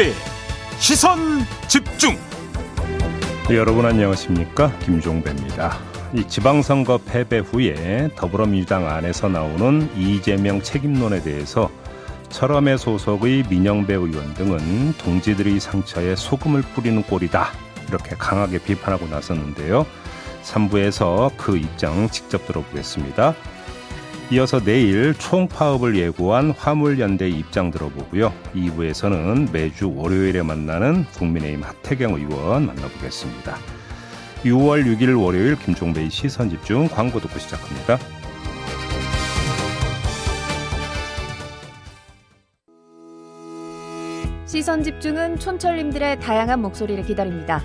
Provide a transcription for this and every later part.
김종배 시선 집중. 여러분 안녕하십니까 김종배입니다. 이 지방선거 패배 후에 더불어민주당 안에서 나오는 이재명 책임론에 대해서 철험의 소속의 민영배 의원 등은 동지들의 상처에 소금을 뿌리는 꼴이다 이렇게 강하게 비판하고 나섰는데요. 3부에서 그 입장 직접 들어보겠습니다. 이어서 내일 총파업을 예고한 화물연대 입장 들어보고요. 2부에서는 매주 월요일에 만나는 국민의힘 하태경 의원 만나보겠습니다. 6월 6일 월요일 김종배의 시선집중 광고 듣고 시작합니다. 시선 집중은 촌철님들의 다양한 목소리를 기다립니다.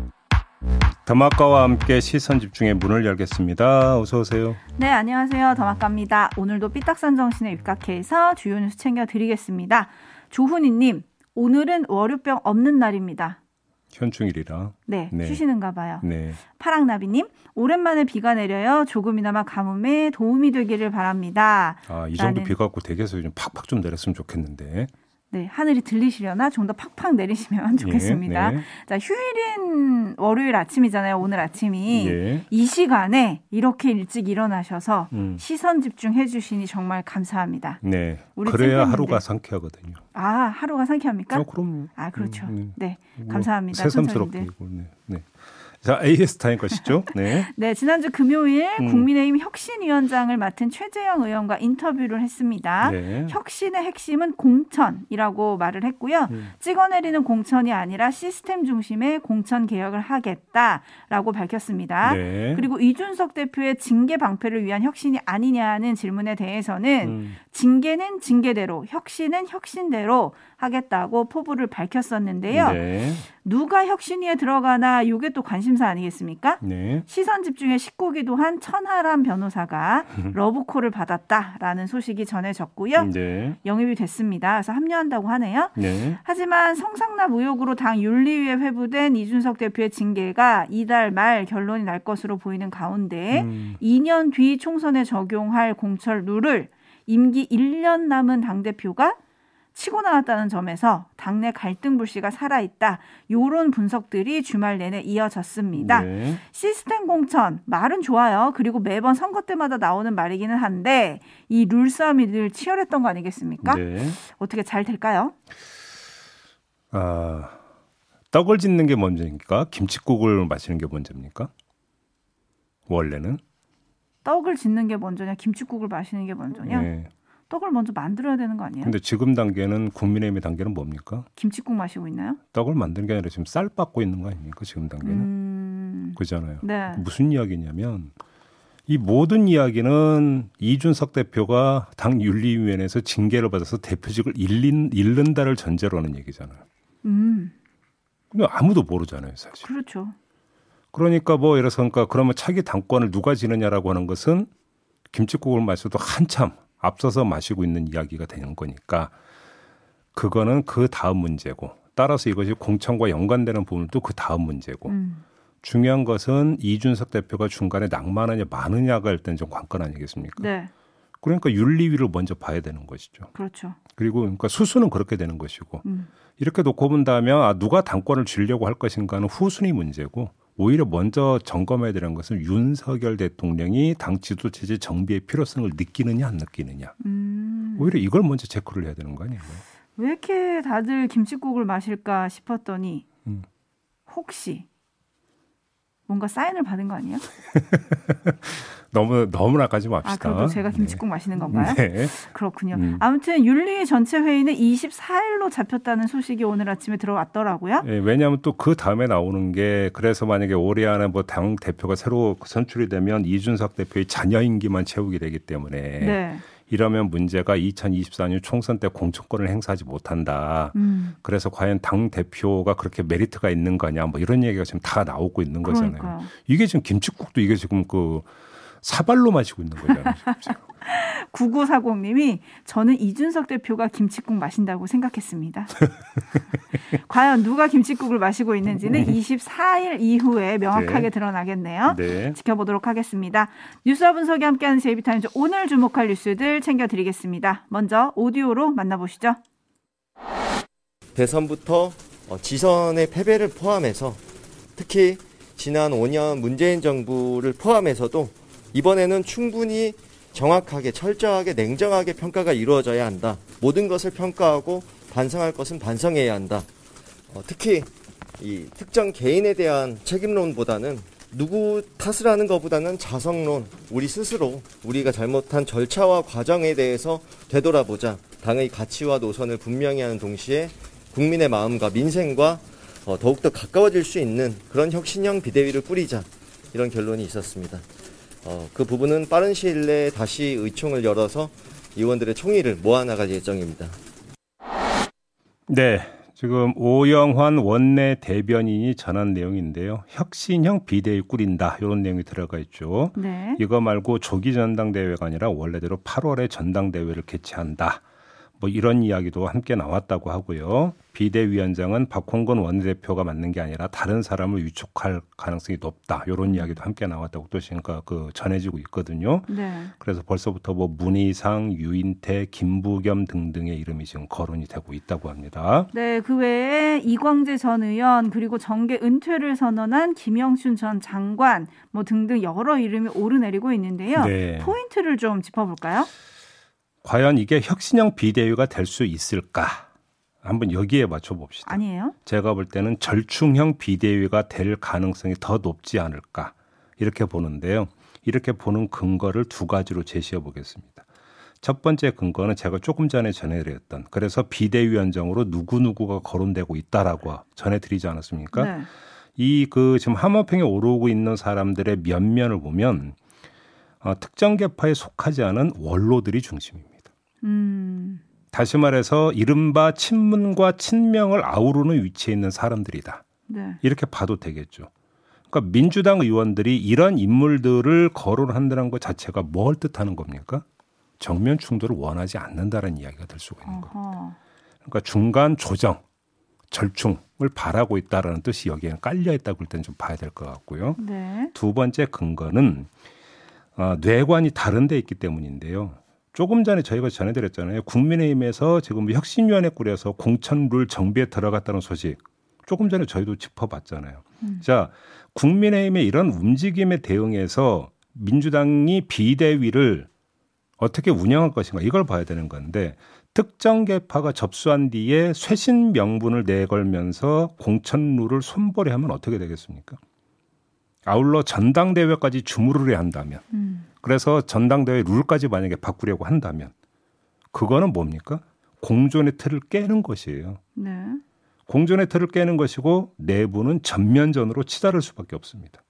더마카와 함께 시선 집중의 문을 열겠습니다. 어서 오세요. 네, 안녕하세요. 더마카입니다. 오늘도 삐딱선 정신에 입각해서 주요 뉴스 챙겨드리겠습니다. 조훈이님, 오늘은 월요병 없는 날입니다. 현충일이라. 네, 네. 쉬시는가 봐요. 네. 파랑나비님, 오랜만에 비가 내려요. 조금이나마 가뭄에 도움이 되기를 바랍니다. 아, 이 정도 비가 갖고 대개서 좀 팍팍 좀 내렸으면 좋겠는데. 네, 하늘이 들리시려나 좀 더 팍팍 내리시면 좋겠습니다. 예, 네. 자, 휴일인 월요일 아침이잖아요. 오늘 아침이 예. 이 시간에 이렇게 일찍 일어나셔서 음. 시선 집중해 주시니 정말 감사합니다. 네. 그래야 하루가 상쾌하거든요. 아, 하루가 상쾌합니까? 어, 그럼. 아, 그렇죠. 음, 네. 네. 감사합니다. 새삼스럽게 네. 네. 자, AS 타임 것이죠. 네. 네, 지난주 금요일 음. 국민의힘 혁신위원장을 맡은 최재형 의원과 인터뷰를 했습니다. 네. 혁신의 핵심은 공천이라고 말을 했고요. 음. 찍어내리는 공천이 아니라 시스템 중심의 공천 개혁을 하겠다라고 밝혔습니다. 네. 그리고 이준석 대표의 징계 방패를 위한 혁신이 아니냐는 질문에 대해서는 음. 징계는 징계대로, 혁신은 혁신대로 하겠다고 포부를 밝혔었는데요. 네. 누가 혁신위에 들어가나 이게 또 관심 사 아니겠습니까? 네. 시선 집중의 19기도 한 천하람 변호사가 러브콜을 받았다라는 소식이 전해졌고요. 네. 영입이 됐습니다. 그래서 합류한다고 하네요. 네. 하지만 성상납 의혹으로 당 윤리위에 회부된 이준석 대표의 징계가 이달 말 결론이 날 것으로 보이는 가운데 음. 2년 뒤 총선에 적용할 공천 룰을 임기 1년 남은 당 대표가 치고 나왔다는 점에서 당내 갈등 불씨가 살아있다. 요런 분석들이 주말 내내 이어졌습니다. 네. 시스템 공천 말은 좋아요. 그리고 매번 선거 때마다 나오는 말이기는 한데 이 룰 싸움이 늘 치열했던 거 아니겠습니까? 네. 어떻게 잘 될까요? 아 떡을 짓는 게 먼저입니까? 김치국을 마시는 게 먼저입니까? 원래는 떡을 짓는 게 먼저냐, 김치국을 마시는 게 먼저냐? 네. 떡을 먼저 만들어야 되는 거 아니에요? 근데 지금 단계는 국민의힘의 단계는 뭡니까? 김치국 마시고 있나요? 떡을 만드는 게 아니라 지금 쌀 빻고 있는 거 아닙니까? 지금 단계는. 음... 그잖아요. 네. 무슨 이야기냐면 이 모든 이야기는 이준석 대표가 당 윤리위원회에서 징계를 받아서 대표직을 잃는, 잃는다를 전제로 하는 얘기잖아요. 음. 근데 아무도 모르잖아요, 사실. 그렇죠. 그러니까 뭐 들어서 그러니까 그러면 차기 당권을 누가 지느냐라고 하는 것은 김치국을 마셔도 한참 앞서서 마시고 있는 이야기가 되는 거니까 그거는 그 다음 문제고 따라서 이것이 공천과 연관되는 부분도 그 다음 문제고 음. 중요한 것은 이준석 대표가 중간에 낭만하냐 많으냐가 일단 좀 관건 아니겠습니까? 네. 그러니까 윤리위를 먼저 봐야 되는 것이죠. 그렇죠. 그리고 그러니까 수순은 그렇게 되는 것이고 음. 이렇게 놓고 본다면 아, 누가 당권을 쥐려고 할 것인가는 후순위 문제고 오히려 먼저 점검해야 되는 것은 윤석열 대통령이 당 지도 체제 정비의 필요성을 느끼느냐 안 느끼느냐. 음. 오히려 이걸 먼저 체크를 해야 되는 거 아니에요? 왜 이렇게 다들 김치국을 마실까 싶었더니 음. 혹시 뭔가 사인을 받은 거 아니에요? 너무 너무나 가지 맙시다. 아, 그리고 제가 네. 김치국 네. 마시는 건가요? 네. 그렇군요. 음. 아무튼 윤리 전체 회의는 24일로 잡혔다는 소식이 오늘 아침에 들어왔더라고요. 네, 왜냐하면 또 그 다음에 나오는 게 그래서 만약에 올해 안에 뭐 당 대표가 새로 선출이 되면 이준석 대표의 자녀 임기만 채우게 되기 때문에 네. 이러면 문제가 2024년 총선 때 공천권을 행사하지 못한다. 음. 그래서 과연 당 대표가 그렇게 메리트가 있는 거냐 뭐 이런 얘기가 지금 다 나오고 있는 거잖아요. 그러니까요. 이게 지금 김치국도 이게 지금 그 사발로 마시고 있는 거잖아요. 9940님이 저는 이준석 대표가 김치국 마신다고 생각했습니다. 과연 누가 김치국을 마시고 있는지는 24일 이후에 명확하게 네. 드러나겠네요. 네. 지켜보도록 하겠습니다. 뉴스와 분석이 함께하는 제이비타임즈 오늘 주목할 뉴스들 챙겨드리겠습니다. 먼저 오디오로 만나보시죠. 대선부터 어, 지선의 패배를 포함해서 특히 지난 5년 문재인 정부를 포함해서도 이번에는 충분히 정확하게 철저하게 냉정하게 평가가 이루어져야 한다. 모든 것을 평가하고 반성할 것은 반성해야 한다. 어, 특히 이 특정 개인에 대한 책임론보다는 누구 탓을 하는 것보다는 자성론, 우리 스스로 우리가 잘못한 절차와 과정에 대해서 되돌아보자. 당의 가치와 노선을 분명히 하는 동시에 국민의 마음과 민생과 어, 더욱더 가까워질 수 있는 그런 혁신형 비대위를 꾸리자. 이런 결론이 있었습니다. 어, 그 부분은 빠른 시일 내에 다시 의총을 열어서 의원들의 총의를 모아나갈 예정입니다. 네. 지금 오영환 원내 대변인이 전한 내용인데요. 혁신형 비대위 꾸린다. 이런 내용이 들어가 있죠. 네. 이거 말고 조기 전당대회가 아니라 원래대로 8월에 전당대회를 개최한다. 뭐 이런 이야기도 함께 나왔다고 하고요. 비대위원장은 박홍근 원내대표가 맞는 게 아니라 다른 사람을 위촉할 가능성이 높다. 이런 이야기도 함께 나왔다고 또 지금 그 전해지고 있거든요. 네. 그래서 벌써부터 뭐 문희상, 유인태, 김부겸 등등의 이름이 지금 거론이 되고 있다고 합니다. 네, 그 외에 이광재 전 의원 그리고 정계 은퇴를 선언한 김영춘 전 장관 뭐 등등 여러 이름이 오르내리고 있는데요. 네. 포인트를 좀 짚어볼까요? 과연 이게 혁신형 비대위가 될 수 있을까? 한번 여기에 맞춰 봅시다. 아니에요? 제가 볼 때는 절충형 비대위가 될 가능성이 더 높지 않을까 이렇게 보는데요. 이렇게 보는 근거를 두 가지로 제시해 보겠습니다. 첫 번째 근거는 제가 조금 전에 전해드렸던 그래서 비대위원장으로 누구 누구가 거론되고 있다라고 전해드리지 않았습니까? 네. 이그 지금 하마평에 오르고 있는 사람들의 면면을 보면 어, 특정 계파에 속하지 않은 원로들이 중심입니다. 음. 다시 말해서 이른바 친문과 친명을 아우르는 위치에 있는 사람들이다. 네. 이렇게 봐도 되겠죠. 그러니까 민주당 의원들이 이런 인물들을 거론한다는 것 자체가 뭘 뜻하는 겁니까? 정면 충돌을 원하지 않는다는 이야기가 될 수가 있는 겁니다. 그러니까 중간 조정, 절충을 바라고 있다라는 뜻이 여기에는 깔려 있다고 할 때는 좀 봐야 될 것 같고요. 네. 두 번째 근거는 어, 뇌관이 다른 데 있기 때문인데요. 조금 전에 저희가 전해드렸잖아요. 국민의힘에서 지금 혁신위원회 꾸려서 공천룰 정비에 들어갔다는 소식. 조금 전에 저희도 짚어봤잖아요. 음. 자, 국민의힘의 이런 움직임에 대응해서 민주당이 비대위를 어떻게 운영할 것인가 이걸 봐야 되는 건데 특정 계파가 접수한 뒤에 쇄신 명분을 내걸면서 공천룰을 손벌이 하면 어떻게 되겠습니까? 아울러 전당대회까지 주무르려 한다면 음. 그래서 전당대회 룰까지 만약에 바꾸려고 한다면 그거는 뭡니까? 공존의 틀을 깨는 것이에요. 네. 공존의 틀을 깨는 것이고 내부는 전면전으로 치달을 수밖에 없습니다.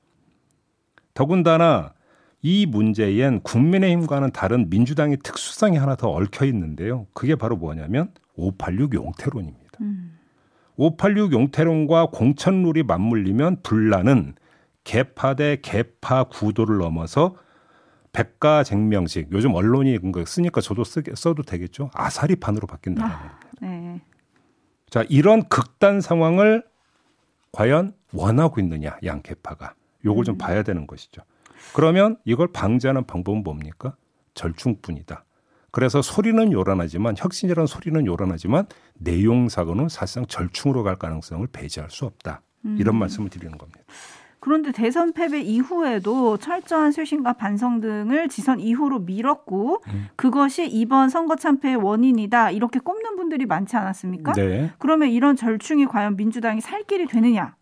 더군다나 이 문제엔 국민의힘과는 다른 민주당의 특수성이 하나 더 얽혀 있는데요. 그게 바로 뭐냐면 586 용태론입니다. 음. 586 용태론과 공천룰이 맞물리면 분란은 개파 대 개파 구도를 넘어서 백가쟁명식 요즘 언론이 쓰니까 저도 쓰, 써도 되겠죠 아사리판으로 바뀐다는 아, 네. 자 이런 극단 상황을 과연 원하고 있느냐 양 개파가 요걸 좀 음. 봐야 되는 것이죠 그러면 이걸 방지하는 방법은 뭡니까 절충뿐이다 그래서 소리는 요란하지만 혁신이라는 소리는 요란하지만 내용 사고는 사실상 절충으로 갈 가능성을 배제할 수 없다 이런 음. 말씀을 드리는 겁니다. 그런데 대선 패배 이후에도 철저한 쇄신과 반성 등을 지선 이후로 미뤘고 음. 그것이 이번 선거 참패의 원인이다 이렇게 꼽는 분들이 많지 않았습니까? 네. 그러면 이런 절충이 과연 민주당이 살 길이 되느냐?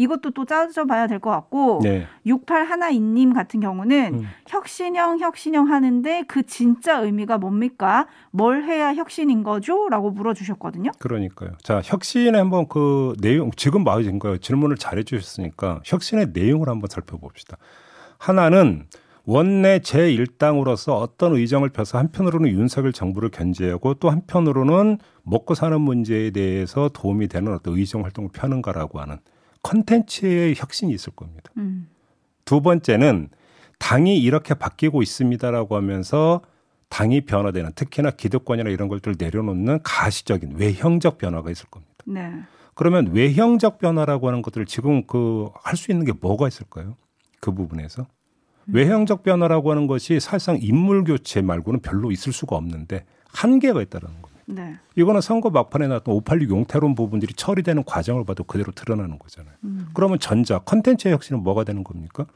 이것도 또 따져봐야 될 것 같고 네. 68 하나인님 같은 경우는 음. 혁신형 혁신형 하는데 그 진짜 의미가 뭡니까? 뭘 해야 혁신인 거죠?라고 물어주셨거든요. 그러니까요. 자 혁신의 한번 그 내용 지금 맞은 거예요. 질문을 잘해 주셨으니까 혁신의 내용을 한번 살펴봅시다. 하나는 원내 제1당으로서 어떤 의정을 펴서 한편으로는 윤석열 정부를 견제하고 또 한편으로는 먹고 사는 문제에 대해서 도움이 되는 어떤 의정 활동을 펴는가라고 하는 컨텐츠의 혁신이 있을 겁니다. 음. 두 번째는 당이 이렇게 바뀌고 있습니다라고 하면서 당이 변화되는 특히나 기득권이나 이런 것들을 내려놓는 가시적인 외형적 변화가 있을 겁니다. 네. 그러면 외형적 변화라고 하는 것들을 지금 그 할 수 있는 게 뭐가 있을까요? 그 부분에서 음. 외형적 변화라고 하는 것이 사실상 인물 교체 말고는 별로 있을 수가 없는데 한계가 있다는 겁니다. 네. 이거는 선거 막판에 나왔던 586 용태론 부분들이 처리되는 과정을 봐도 그대로 드러나는 거잖아요. 음. 그러면 전자 컨텐츠의 혁신은 뭐가 되는 겁니까?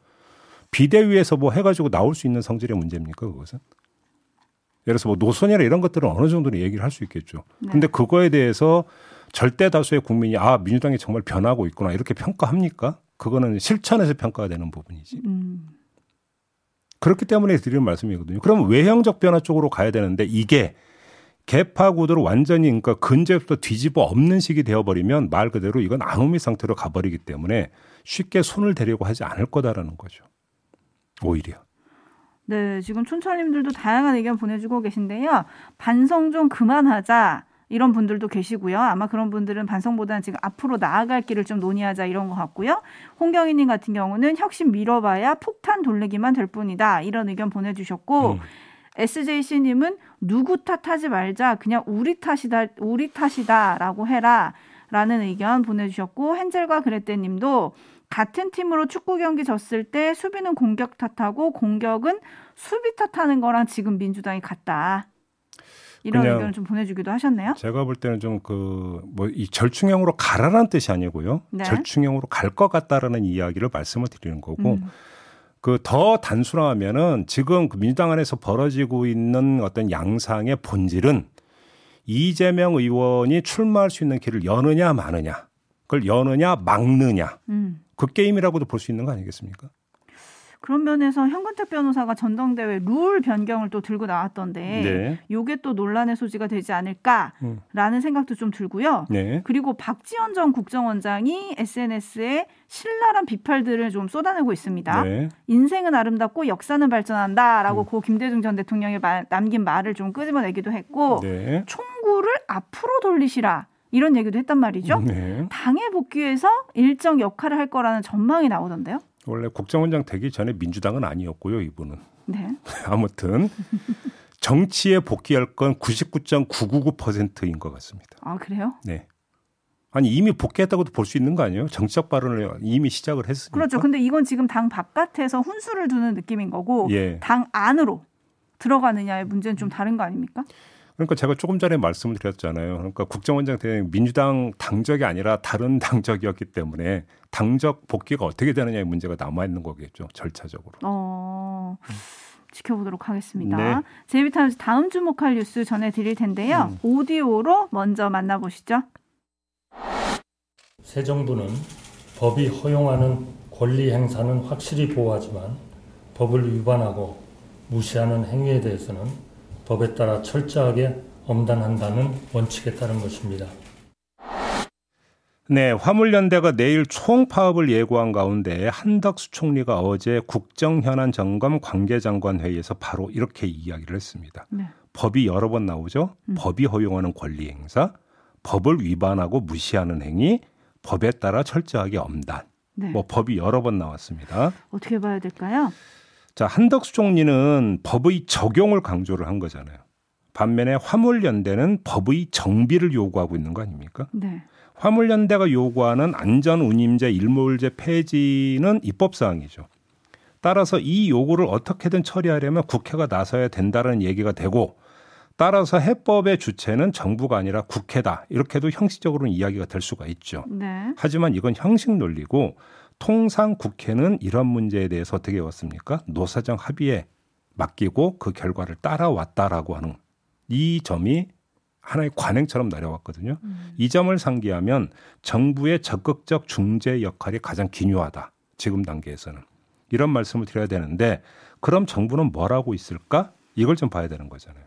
비대위에서 뭐 해가지고 나올 수 있는 성질의 문제입니까 그것은? 예를 들어서 뭐 노선이나 이런 것들은 어느 정도는 얘기를 할 수 있겠죠. 네. 근데 그거에 대해서 절대 다수의 국민이 아 민주당이 정말 변하고 있구나 이렇게 평가합니까? 그거는 실천에서 평가가 되는 부분이지. 음. 그렇기 때문에 드리는 말씀이거든요. 그럼 외형적 변화 쪽으로 가야 되는데 이게 개파 구도를 완전히 그러니까 근제부터 뒤집어 없는 식이 되어버리면 말 그대로 이건 아노미 상태로 가버리기 때문에 쉽게 손을 대려고 하지 않을 거다라는 거죠. 오히려. 네, 지금 촌철님들도 다양한 의견 보내주고 계신데요. 반성 좀 그만하자. 이런 분들도 계시고요. 아마 그런 분들은 반성보다는 지금 앞으로 나아갈 길을 좀 논의하자 이런 것 같고요. 홍경희님 같은 경우는 혁신 미뤄봐야 폭탄 돌리기만 될 뿐이다. 이런 의견 보내주셨고, 음. SJC님은 누구 탓하지 말자. 그냥 우리 탓이다, 우리 탓이다라고 해라. 라는 의견 보내주셨고, 헨젤과 그레떼님도 같은 팀으로 축구 경기 졌을 때 수비는 공격 탓하고 공격은 수비 탓하는 거랑 지금 민주당이 같다. 이런 의견을 좀 보내주기도 하셨네요. 제가 볼 때는 좀 그 뭐 이 절충형으로 가라는 뜻이 아니고요. 네. 절충형으로 갈 것 같다라는 이야기를 말씀을 드리는 거고. 음. 그 더 단순하면은 지금 그 민주당 안에서 벌어지고 있는 어떤 양상의 본질은 이재명 의원이 출마할 수 있는 길을 여느냐 마느냐, 그걸 여느냐 막느냐, 음. 그 게임이라고도 볼 수 있는 거 아니겠습니까? 그런 면에서 현근택 변호사가 전당대회 룰 변경을 또 들고 나왔던데 네. 요게 또 논란의 소지가 되지 않을까라는 음. 생각도 좀 들고요. 네. 그리고 박지원 전 국정원장이 SNS에 신랄한 비판들을 좀 쏟아내고 있습니다. 네. 인생은 아름답고 역사는 발전한다라고 음. 고 김대중 전 대통령이 말, 남긴 말을 좀 끄집어내기도 했고 네. 총구를 앞으로 돌리시라. 이런 얘기도 했단 말이죠. 네. 당에 복귀해서 일정 역할을 할 거라는 전망이 나오던데요. 원래 국정원장 되기 전에 민주당은 아니었고요, 이분은. 네. 아무튼 정치에 복귀할 건 99.999%인 것 같습니다. 아, 그래요? 네. 아니 이미 복귀했다고도 볼 수 있는 거 아니에요? 정치적 발언을 이미 시작을 했으니까. 그렇죠. 근데 이건 지금 당 바깥에서 훈수를 두는 느낌인 거고 예. 당 안으로 들어가느냐의 문제는 좀 다른 거 아닙니까? 그러니까 제가 조금 전에 말씀을 드렸잖아요. 그러니까 국정원장 대행 민주당 당적이 아니라 다른 당적이었기 때문에 당적 복귀가 어떻게 되느냐의 문제가 남아 있는 거겠죠. 절차적으로. 어... 지켜보도록 하겠습니다. 네. 제이비타임즈 다음 주목할 뉴스 전해드릴 텐데요. 음. 오디오로 먼저 만나보시죠. 새 정부는 법이 허용하는 권리 행사는 확실히 보호하지만 법을 위반하고 무시하는 행위에 대해서는 법에 따라 철저하게 엄단한다는 원칙에 따른 것입니다. 네, 화물연대가 내일 총파업을 예고한 가운데 한덕수 총리가 어제 국정현안 점검 관계장관 회의에서 바로 이렇게 이야기를 했습니다. 네. 법이 여러 번 나오죠. 음. 법이 허용하는 권리 행사, 법을 위반하고 무시하는 행위, 법에 따라 철저하게 엄단. 네. 뭐 법이 여러 번 나왔습니다. 어떻게 봐야 될까요? 자, 한덕수 총리는 법의 적용을 강조를 한 거잖아요. 반면에 화물연대는 법의 정비를 요구하고 있는 거 아닙니까? 네. 화물연대가 요구하는 안전운임제 일몰제 폐지는 입법사항이죠. 따라서 이 요구를 어떻게든 처리하려면 국회가 나서야 된다는 얘기가 되고 따라서 해법의 주체는 정부가 아니라 국회다. 이렇게도 형식적으로는 이야기가 될 수가 있죠. 네. 하지만 이건 형식 논리고 통상 국회는 이런 문제에 대해서 어떻게 왔습니까? 노사정 합의에 맡기고 그 결과를 따라왔다라고 하는 이 점이 하나의 관행처럼 내려왔거든요. 음. 이 점을 상기하면 정부의 적극적 중재 역할이 가장 기묘하다. 지금 단계에서는. 이런 말씀을 드려야 되는데 그럼 정부는 뭘 하고 있을까? 이걸 좀 봐야 되는 거잖아요.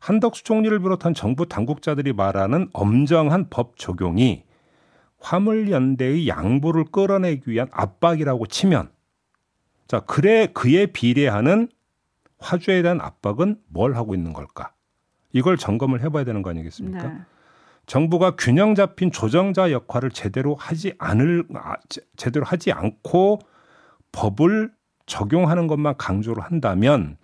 한덕수 총리를 비롯한 정부 당국자들이 말하는 엄정한 법 적용이 화물연대의 양보를 끌어내기 위한 압박이라고 치면 자, 그래 그에 비례하는 화주에 대한 압박은 뭘 하고 있는 걸까? 이걸 점검을 해봐야 되는 거 아니겠습니까? 네. 정부가 균형 잡힌 조정자 역할을 제대로 하지 않을 아, 제대로 하지 않고 법을 적용하는 것만 강조를 한다면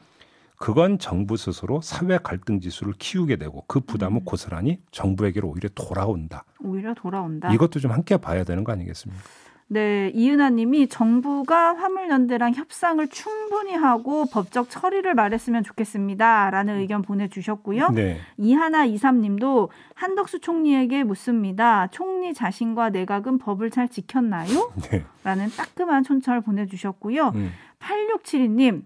그건 정부 스스로 사회 갈등 지수를 키우게 되고 그 부담은 음. 고스란히 정부에게로 오히려 돌아온다. 오히려 돌아온다. 이것도 좀 함께 봐야 되는 거 아니겠습니까? 네, 이은하 님이 정부가 화물연대랑 협상을 충분히 하고 법적 처리를 말했으면 좋겠습니다. 라는 의견 보내주셨고요. 네. 이하나 이삼 님도 한덕수 총리에게 묻습니다. 총리 자신과 내각은 법을 잘 지켰나요? 네. 라는 따끔한 촌철 보내주셨고요. 음. 8672님,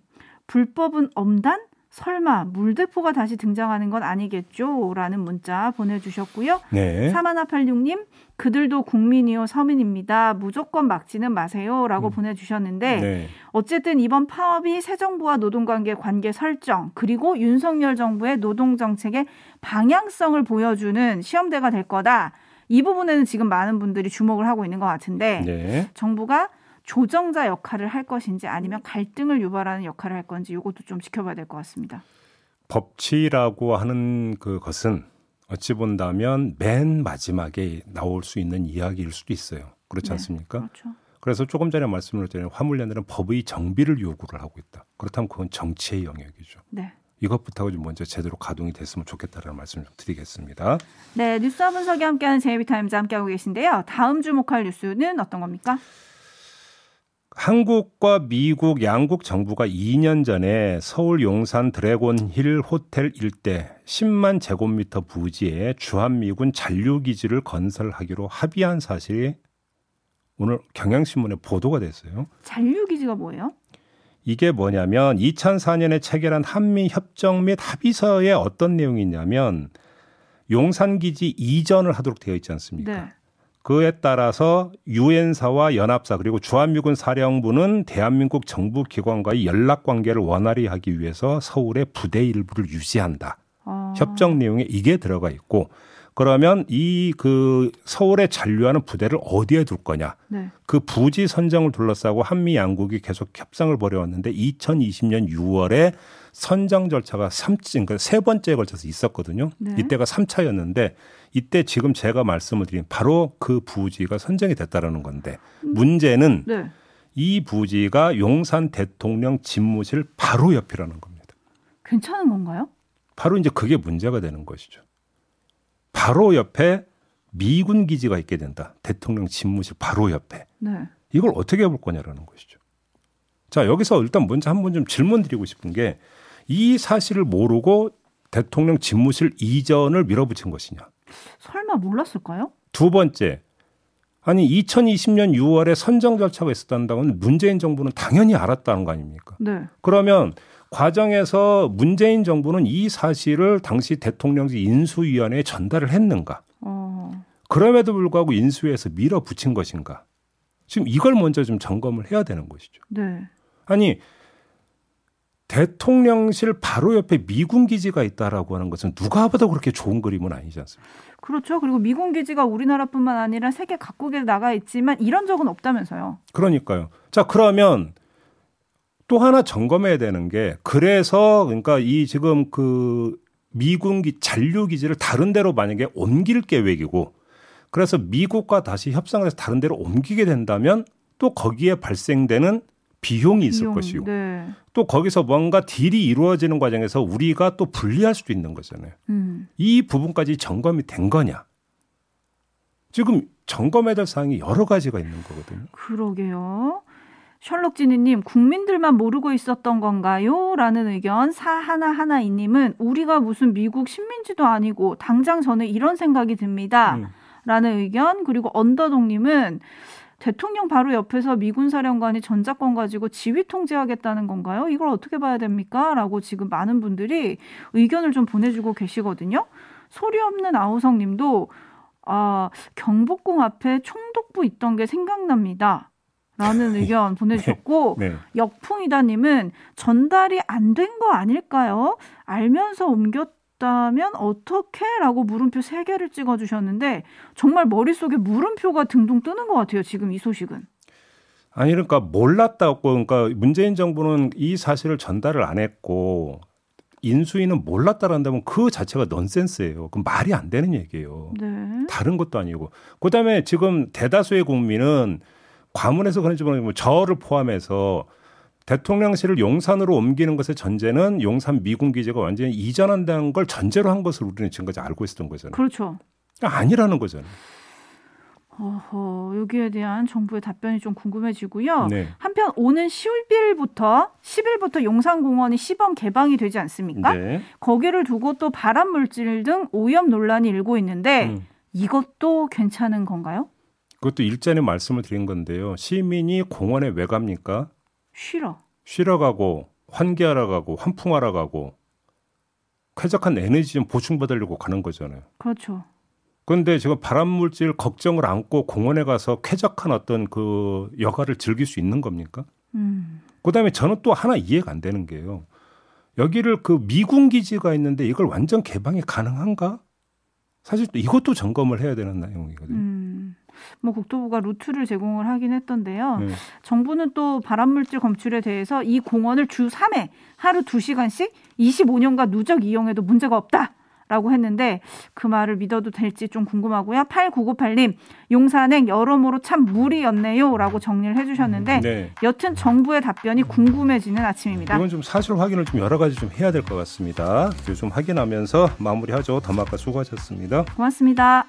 불법은 엄단? 설마 물대포가 다시 등장하는 건 아니겠죠? 라는 문자 보내주셨고요. 네. 사마나팔육님 그들도 국민이요 서민입니다. 무조건 막지는 마세요. 라고 음. 보내주셨는데 네. 어쨌든 이번 파업이 새 정부와 노동관계 관계 설정 그리고 윤석열 정부의 노동정책의 방향성을 보여주는 시험대가 될 거다. 이 부분에는 지금 많은 분들이 주목을 하고 있는 것 같은데 네. 정부가 조정자 역할을 할 것인지 아니면 갈등을 유발하는 역할을 할 건지 이것도 좀 지켜봐야 될 것 같습니다. 법치라고 하는 그것은 어찌 본다면 맨 마지막에 나올 수 있는 이야기일 수도 있어요. 그렇지 네, 않습니까? 그렇죠. 그래서 조금 전에 말씀을 드린 화물연대는 법의 정비를 요구를 하고 있다. 그렇다면 그건 정치의 영역이죠. 네. 이것부터 좀 먼저 제대로 가동이 됐으면 좋겠다라는 말씀 좀 드리겠습니다. 네, 뉴스와 분석이 함께하는 제이비타임즈 함께하고 계신데요. 다음 주목할 뉴스는 어떤 겁니까? 한국과 미국 양국 정부가 2년 전에 서울 용산 드래곤힐 호텔 일대 10만 제곱미터 부지에 주한미군 잔류기지를 건설하기로 합의한 사실이 오늘 경향신문에 보도가 됐어요. 잔류기지가 뭐예요? 이게 뭐냐면 2004년에 체결한 한미 협정 및 합의서에 어떤 내용이 있냐면 용산기지 이전을 하도록 되어 있지 않습니까? 네. 그에 따라서 유엔사와 연합사 그리고 주한미군 사령부는 대한민국 정부 기관과의 연락 관계를 원활히 하기 위해서 서울의 부대 일부를 유지한다. 아. 협정 내용에 이게 들어가 있고 그러면 이 그 서울에 잔류하는 부대를 어디에 둘 거냐. 네. 그 부지 선정을 둘러싸고 한미 양국이 계속 협상을 벌여왔는데 2020년 6월에 선정 절차가 3층, 그러니까 세 번째에 걸쳐서 있었거든요. 네. 이때가 3차였는데 이때 지금 제가 말씀을 드린 바로 그 부지가 선정이 됐다라는 건데 문제는 네. 이 부지가 용산 대통령 집무실 바로 옆이라는 겁니다. 괜찮은 건가요? 바로 이제 그게 문제가 되는 것이죠. 바로 옆에 미군 기지가 있게 된다. 대통령 집무실 바로 옆에. 네. 이걸 어떻게 해볼 거냐라는 것이죠. 자, 여기서 일단 먼저 한번 좀 질문 드리고 싶은 게 이 사실을 모르고 대통령 집무실 이전을 밀어붙인 것이냐. 설마 몰랐을까요? 두 번째. 아니 2020년 6월에 선정 절차가 있었다는 건 문재인 정부는 당연히 알았다는 거 아닙니까? 네. 그러면 과정에서 문재인 정부는 이 사실을 당시 대통령직 인수위원회에 전달을 했는가? 어. 그럼에도 불구하고 인수위에서 밀어붙인 것인가? 지금 이걸 먼저 좀 점검을 해야 되는 것이죠. 네. 아니 대통령실 바로 옆에 미군 기지가 있다라고 하는 것은 누가 봐도 그렇게 좋은 그림은 아니지 않습니까? 그렇죠. 그리고 미군 기지가 우리나라뿐만 아니라 세계 각국에 나가 있지만 이런 적은 없다면서요. 그러니까요. 자, 그러면 또 하나 점검해야 되는 게 그래서 그러니까 이 지금 그 미군기 잔류 기지를 다른 데로 만약에 옮길 계획이고 그래서 미국과 다시 협상을 해서 다른 데로 옮기게 된다면 또 거기에 발생되는 비용이 있을 비용, 것이고 네. 또 거기서 뭔가 딜이 이루어지는 과정에서 우리가 또 불리할 수도 있는 거잖아요. 음. 이 부분까지 점검이 된 거냐? 지금 점검해야 될 사항이 여러 가지가 있는 거거든요. 그러게요. 셜록지니님, 국민들만 모르고 있었던 건가요? 라는 의견, 사하나하나이님은 우리가 무슨 미국 식민지도 아니고 당장 저는 이런 생각이 듭니다. 음. 라는 의견, 그리고 언더동님은 대통령 바로 옆에서 미군 사령관이 전자권 가지고 지휘 통제하겠다는 건가요? 이걸 어떻게 봐야 됩니까? 라고 지금 많은 분들이 의견을 좀 보내주고 계시거든요. 소리 없는 아우성 님도, 아, 경복궁 앞에 총독부 있던 게 생각납니다. 라는 의견 보내주셨고, 네. 네. 역풍이다님은 전달이 안 된 거 아닐까요? 알면서 옮겼 다면 어떻게? 라고 물음표 3개를 찍어주셨는데 정말 머릿속에 물음표가 등등 뜨는 것 같아요. 지금 이 소식은. 아니 그러니까 몰랐다고 그러니까 문재인 정부는 이 사실을 전달을 안 했고 인수위는 몰랐다란다면 그 자체가 넌센스예요. 그럼 말이 안 되는 얘기예요. 네. 다른 것도 아니고. 그다음에 지금 대다수의 국민은 과문해서 그런지 모르겠지만 저를 포함해서 대통령실을 용산으로 옮기는 것의 전제는 용산 미군 기지가 완전히 이전한다는 걸 전제로 한 것을 우리는 지금까지 알고 있었던 거잖아요. 그렇죠. 아니라는 거잖아요. 어허, 여기에 대한 정부의 답변이 좀 궁금해지고요. 네. 한편 오는 10일부터 10일부터 용산공원이 시범 개방이 되지 않습니까? 네. 거기를 두고 또 발암 물질 등 오염 논란이 일고 있는데 음. 이것도 괜찮은 건가요? 그것도 일전에 말씀을 드린 건데요. 시민이 공원에 왜 갑니까? 쉬러. 쉬러 가고 환기하러 가고 환풍하러 가고 쾌적한 에너지 좀 보충받으려고 가는 거잖아요. 그렇죠. 그런데 지금 발암물질 걱정을 안고 공원에 가서 쾌적한 어떤 그 여가를 즐길 수 있는 겁니까? 음. 그다음에 저는 또 하나 이해가 안 되는 게요. 여기를 그 미군 기지가 있는데 이걸 완전 개방이 가능한가? 사실 또 이것도 점검을 해야 되는 내용이거든요. 음. 뭐 국토부가 루트를 제공을 하긴 했던데요. 네. 정부는 또 발암물질 검출에 대해서 이 공원을 주 3회 하루 2시간씩 25년간 누적 이용해도 문제가 없다. 라고 했는데 그 말을 믿어도 될지 좀 궁금하고요. 8998님, 용산행 여러모로 참 무리였네요. 라고 정리를 해주셨는데 네. 여튼 정부의 답변이 궁금해지는 아침입니다. 이건 좀 사실 확인을 좀 여러 가지 좀 해야 될 것 같습니다. 좀 확인하면서 마무리하죠. 더마카 수고하셨습니다. 고맙습니다.